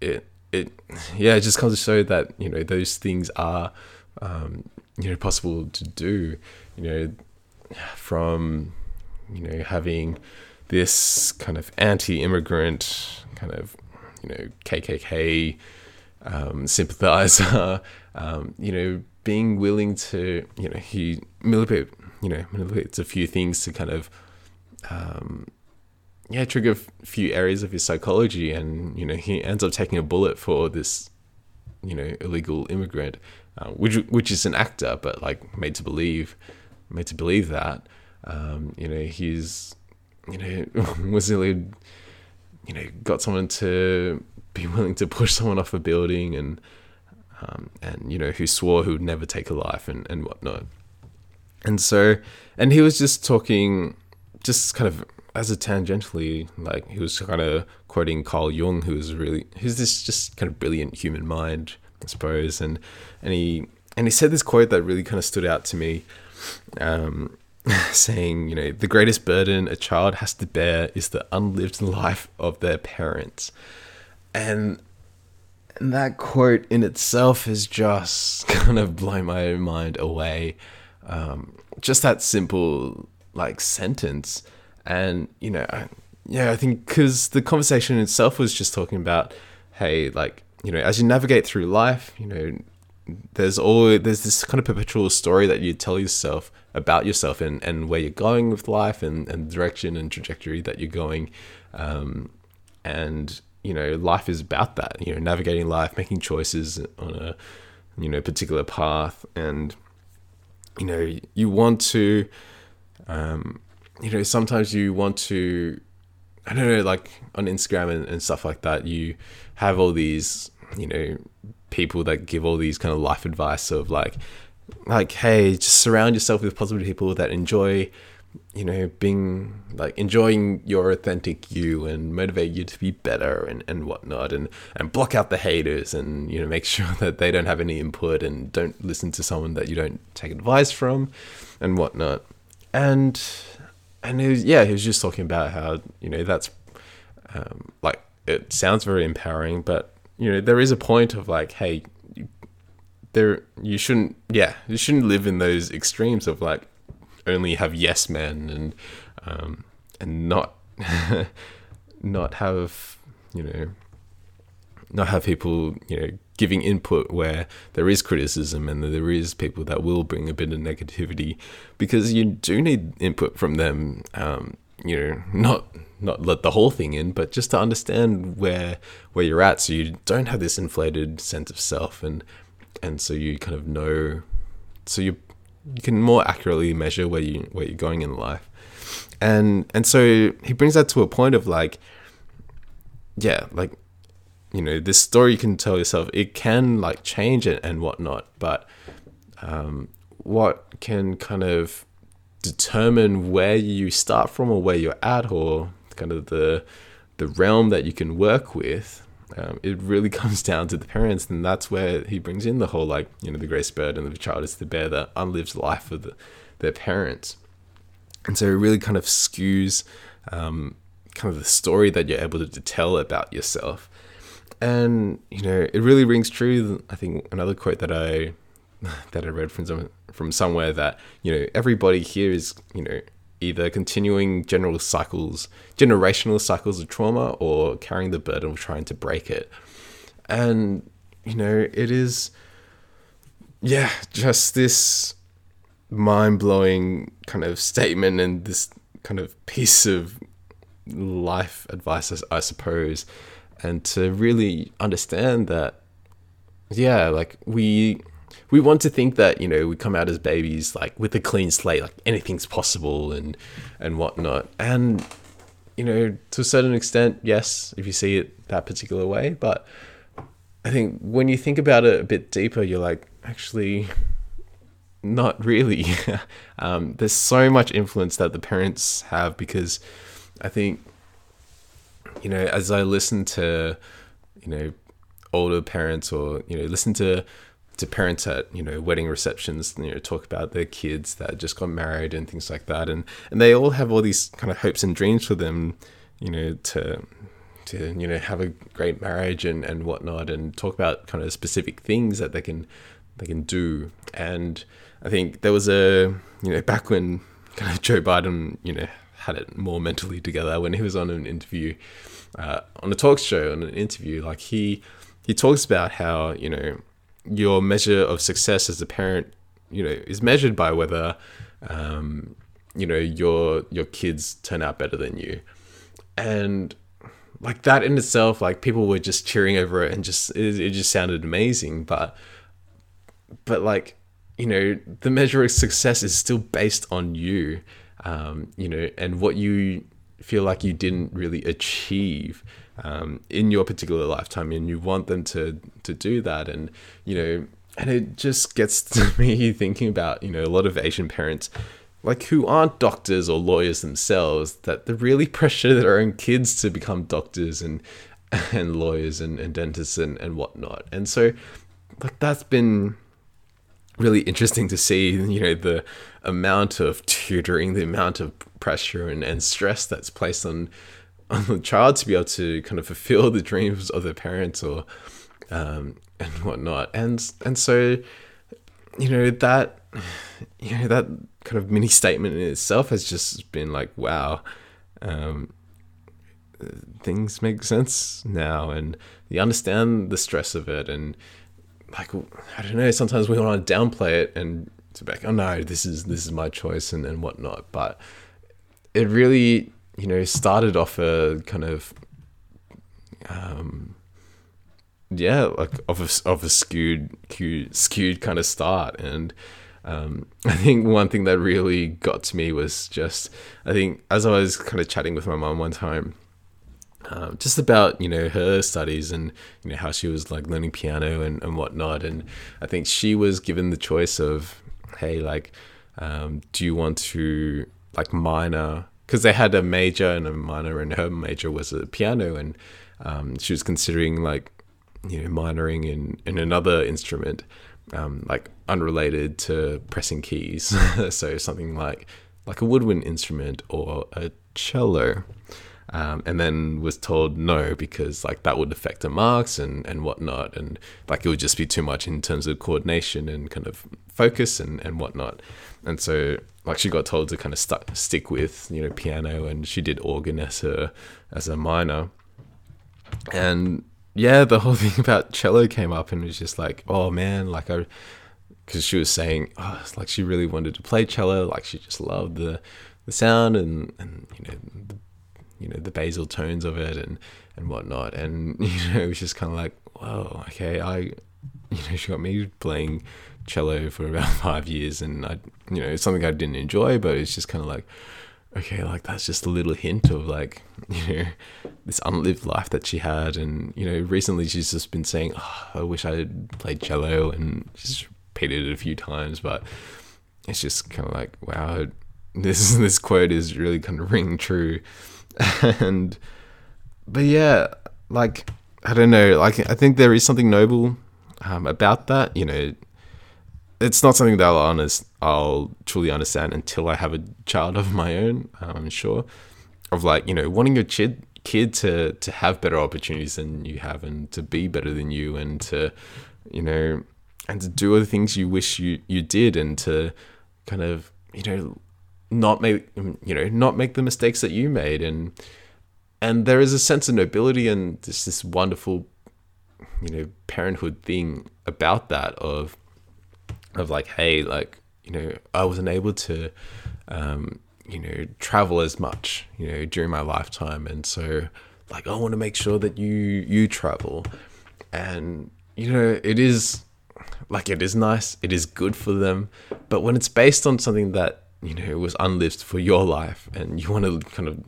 it it yeah it just comes to show that you know those things are um, you know possible to do you know from you know having this kind of anti-immigrant kind of you know KKK um, sympathizer um, you know being willing to you know he manipulate you know manipulates a few things to kind of um, yeah trigger a few areas of his psychology and you know he ends up taking a bullet for this you know illegal immigrant uh, which which is an actor but like made to believe made to believe that um, you know he's you know was really you know got someone to be willing to push someone off a building and um, and you know who swore who would never take a life and and whatnot. And so, and he was just talking, just kind of as a tangentially, like he was kind of quoting Carl Jung, who was really who's this just kind of brilliant human mind, I suppose, and and he and he said this quote that really kind of stood out to me. Um, saying, you know, the greatest burden a child has to bear is the unlived life of their parents. And and that quote in itself has just kind of blown my mind away. Um, just that simple like sentence, and you know, I, yeah, I think because the conversation itself was just talking about, hey, like you know, as you navigate through life, you know, there's always there's this kind of perpetual story that you tell yourself about yourself and, and where you're going with life and, and direction and trajectory that you're going. Um, and, you know, life is about that, you know, navigating life, making choices on a, you know, particular path. And, you know, you want to, um, you know, sometimes you want to, I don't know, like on Instagram and, and stuff like that, you have all these, you know, people that give all these kind of life advice of like, like hey just surround yourself with positive people that enjoy you know being like enjoying your authentic you and motivate you to be better and, and whatnot and and block out the haters and you know make sure that they don't have any input and don't listen to someone that you don't take advice from and whatnot. And and was, yeah he was just talking about how you know that's um, like it sounds very empowering but you know there is a point of like hey there you shouldn't yeah you shouldn't live in those extremes of like only have yes men and um, and not not have you know not have people you know giving input where there is criticism and there is people that will bring a bit of negativity because you do need input from them um, you know not not let the whole thing in but just to understand where where you're at so you don't have this inflated sense of self and and so you kind of know, so you you can more accurately measure where you where you're going in life, and and so he brings that to a point of like, yeah, like, you know, this story you can tell yourself it can like change it and whatnot, but um, what can kind of determine where you start from or where you're at or kind of the the realm that you can work with um, it really comes down to the parents, and that's where he brings in the whole like you know the grace bird and the child is to bear the unlived life of the, their parents, and so it really kind of skews um, kind of the story that you're able to tell about yourself, and you know it really rings true. I think another quote that I that I read from some, from somewhere that you know everybody here is you know either continuing general cycles, generational cycles of trauma, or carrying the burden of trying to break it. And, you know, it is, yeah, just this mind blowing kind of statement and this kind of piece of life advice, I suppose. And to really understand that, yeah, like we we want to think that you know we come out as babies like with a clean slate, like anything's possible and and whatnot. And you know, to a certain extent, yes, if you see it that particular way. But I think when you think about it a bit deeper, you're like, actually, not really. um, there's so much influence that the parents have because I think, you know, as I listen to, you know, older parents or, you know, listen to to parents at you know wedding receptions you know talk about their kids that just got married and things like that. And and they all have all these kind of hopes and dreams for them you know to to you know have a great marriage and and whatnot and talk about kind of specific things that they can they can do. And I think there was a you know back when kind of Joe Biden you know had it more mentally together when he was on an interview uh, on a talk show on an interview like he he talks about how you know your measure of success as a parent, you know, is measured by whether, um, you know, your your kids turn out better than you, and like that in itself, like people were just cheering over it and just it, it just sounded amazing, but but like you know, the measure of success is still based on you, um, you know, and what you feel like you didn't really achieve um, in your particular lifetime and you want them to to do that. And you know and it just gets to me thinking about you know a lot of asian parents like who aren't doctors or lawyers themselves that they really pressure their own kids to become doctors and and lawyers and, and dentists and, and whatnot. And so like that's been really interesting to see you know the amount of tutoring the amount of pressure and, and stress that's placed on on the child to be able to kind of fulfill the dreams of their parents or um, and whatnot and and so you know that you know that kind of mini statement in itself has just been like wow um, things make sense now and you understand the stress of it and like I don't know. Sometimes we want to downplay it and to be like, oh no, this is this is my choice and and whatnot. But it really, you know, started off a kind of, um, yeah, like of a of a skewed skewed, kind of start and. Um, I think one thing that really got to me was just, I think as I was kind of chatting with my mom one time, um, just about you know her studies and you know how she was like learning piano and, and whatnot and i think she was given the choice of hey like um, do you want to like minor because they had a major and a minor and her major was a piano and um, she was considering like you know minoring in in another instrument um, like unrelated to pressing keys so something like like a woodwind instrument or a cello um, and then was told no because like that would affect her marks and and whatnot, and like it would just be too much in terms of coordination and kind of focus and and whatnot. And so like she got told to kind of st- stick with you know piano, and she did organ as a as a minor. And yeah, the whole thing about cello came up, and it was just like, oh man, like I because she was saying oh, like she really wanted to play cello like she just loved the the sound and and you know the you know the basal tones of it and and whatnot and you know it was just kind of like whoa okay i you know she got me playing cello for about five years and i you know it's something i didn't enjoy but it's just kind of like okay like that's just a little hint of like you know this unlived life that she had and you know recently she's just been saying oh, i wish i had played cello and she's repeated it a few times but it's just kind of like wow this this quote is really kind of ring true and but yeah, like I don't know, like I think there is something noble um, about that. You know, it's not something that I'll honest I'll truly understand until I have a child of my own. I'm sure of like you know wanting your kid kid to to have better opportunities than you have and to be better than you and to you know and to do all the things you wish you you did and to kind of you know not make you know not make the mistakes that you made and and there is a sense of nobility and this this wonderful you know parenthood thing about that of of like hey like you know I wasn't able to um you know travel as much you know during my lifetime. And so like I want to make sure that you you travel. And you know it is like it is nice it is good for them. But when it's based on something that you know, was unlived for your life, and you want to kind of,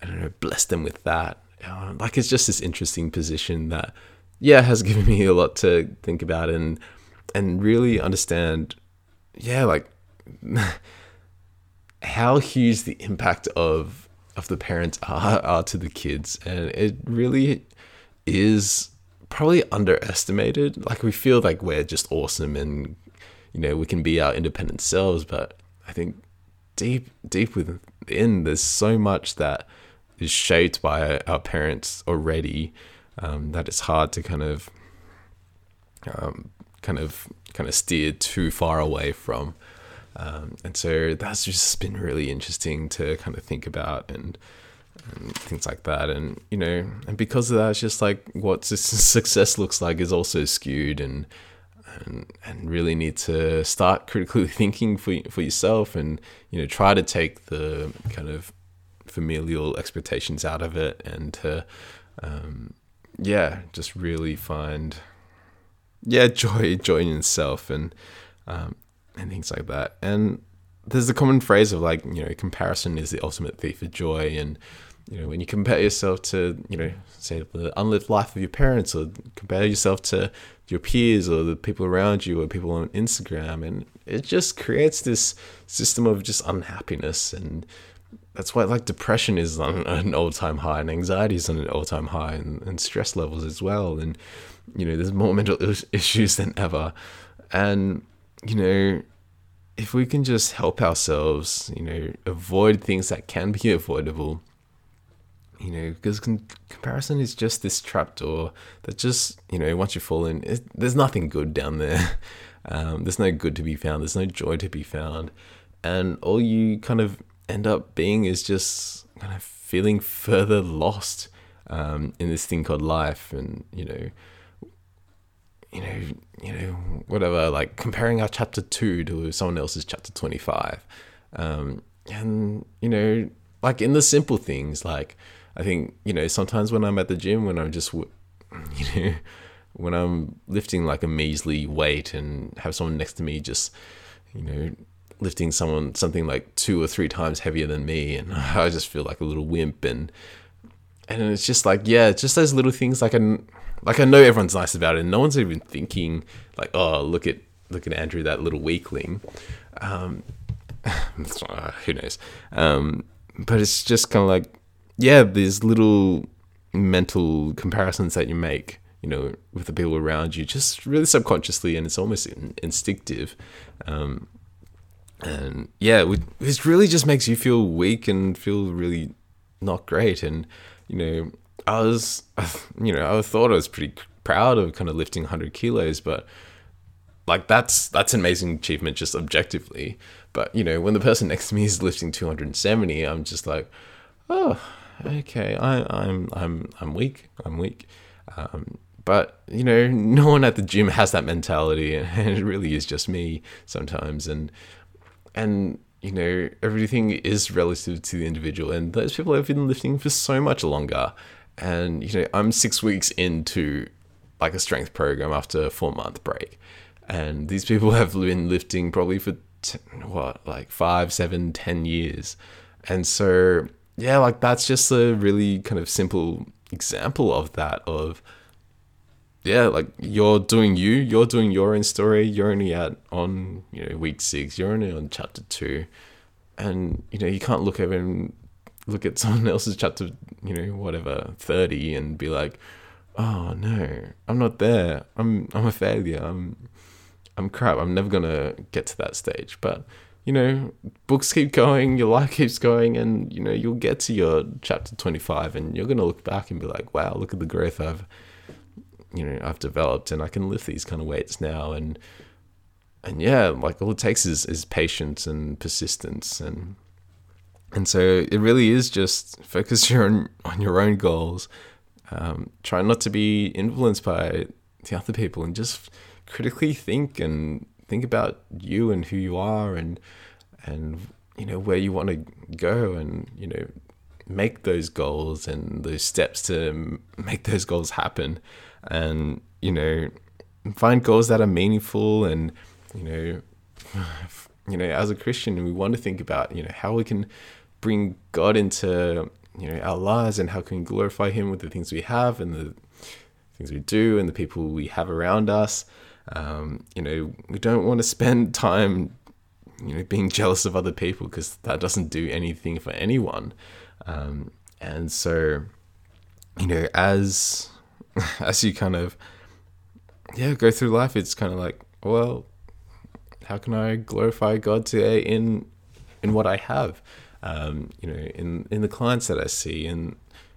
I don't know, bless them with that. Uh, like it's just this interesting position that, yeah, has given me a lot to think about. And and really understand. Yeah, like how huge the impact of of the parents are, are to the kids, and it really is probably underestimated. Like we feel like we're just awesome and you know we can be our independent selves, but I think deep deep within there's so much that is shaped by our parents already um, that it's hard to kind of um, kind of kind of steer too far away from. Um, and so that's just been really interesting to kind of think about and, and, things like that. And you know and because of that it's just like what success looks like is also skewed and and, and really need to start critically thinking for, for yourself and you know try to take the kind of familial expectations out of it and to um, yeah just really find yeah joy joy in yourself and um, and things like that. And there's the common phrase of like you know comparison is the ultimate thief of joy. And you know when you compare yourself to you know say the unlived life of your parents or compare yourself to your peers or the people around you or people on instagram and it just creates this system of just unhappiness. And that's why like depression is on an all-time high and anxiety is on an all-time high and, and stress levels as well. And you know there's more mental issues than ever. And you know if we can just help ourselves you know avoid things that can be avoidable you know because con- comparison is just this trapdoor that just you know once you fall in it, there's nothing good down there. Um, there's no good to be found. There's no joy to be found. And all you kind of end up being is just kind of feeling further lost um, in this thing called life, and you know, you know, you know, whatever. Like comparing our chapter two to someone else's chapter twenty five, um, and you know, like in the simple things, like I think you know sometimes when I'm at the gym, when I'm just, you know, when I'm lifting like a measly weight and have someone next to me just, you know, lifting someone something like two or three times heavier than me, and I just feel like a little wimp. And and it's just like yeah, just those little things. Like I like I know everyone's nice about it, and no one's even thinking like oh look at look at Andrew that little weakling. Um, who knows? Um, but it's just kind of like yeah, these little mental comparisons that you make you know, with the people around you, just really subconsciously, and it's almost in, instinctive. Um, and yeah, it really just makes you feel weak and feel really not great. And you know, I was, you know, I thought I was pretty proud of kind of lifting 100 kilos, but like that's that's an amazing achievement just objectively. But you know, when the person next to me is lifting 270, I'm just like, oh, okay, I, I'm I'm I'm weak. I'm weak. Um, but you know, no one at the gym has that mentality, and it really is just me sometimes. And and you know everything is relative to the individual and those people have been lifting for so much longer and you know i'm six weeks into like a strength program after a four month break and these people have been lifting probably for what like five seven ten years and so yeah like that's just a really kind of simple example of that of yeah, like you're doing you, you're doing your own story. You're only at on you know week six. You're only on chapter two, and you know you can't look over and look at someone else's chapter, you know whatever thirty, and be like, oh no, I'm not there. I'm I'm a failure. I'm I'm crap. I'm never gonna get to that stage. But you know, books keep going, your life keeps going, and you know you'll get to your chapter twenty five, and you're gonna look back and be like, wow, look at the growth I've you know I've developed and I can lift these kind of weights now and and yeah like all it takes is is patience and persistence and and so it really is just focus your own, on your own goals. Um, try not to be influenced by the other people and just critically think and think about you and who you are and and you know where you want to go and you know make those goals and those steps to make those goals happen. And you know find goals that are meaningful and you know you know as a christian we want to think about you know how we can bring god into you know our lives and how can we glorify him with the things we have and the things we do and the people we have around us um, you know we don't want to spend time you know being jealous of other people because that doesn't do anything for anyone um, and so you know as as you kind of yeah go through life, it's kind of like, well, how can I glorify God today in in what I have? Um, you know, in in the clients that I see, and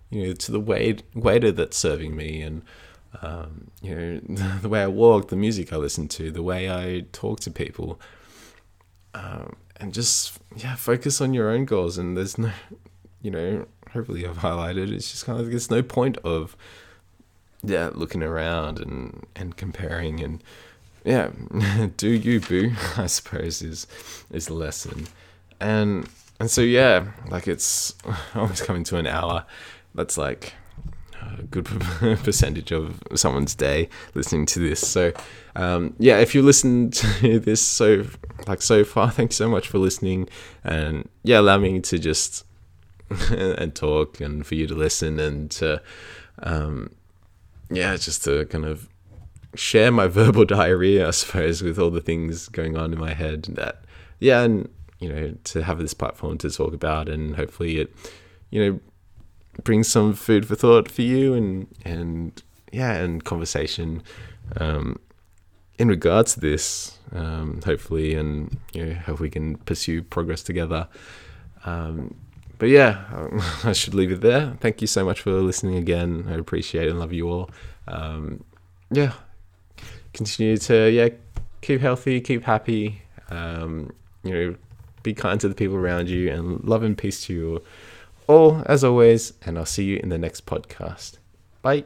you know, to the wait, waiter that's serving me, and um, you know, the, way I walk, the music I listen to, the way I talk to people, um, and just yeah, focus on your own goals. And there's no, you know, hopefully I've highlighted. It's just kind of there's no point of yeah, looking around and and comparing and yeah, do you boo? I suppose is is the lesson, and and so yeah, like it's almost coming to an hour. That's like a good percentage of someone's day listening to this. So, um, yeah, if you listened to this so like so far, thanks so much for listening, and yeah, allow me to just and talk, and for you to listen, and to um, yeah, just to kind of share my verbal diarrhea, I suppose, with all the things going on in my head. That yeah, and you know, to have this platform to talk about, and hopefully it, you know, brings some food for thought for you, and and yeah, and conversation um, in regards to this. Um, hopefully, and you know, hope we can pursue progress together. Um, but yeah, I should leave it there. Thank you so much for listening again. I appreciate and love you all. Um, yeah, continue to yeah keep healthy, keep happy. Um, you know, be kind to the people around you, and love and peace to you all as always. And I'll see you in the next podcast. Bye.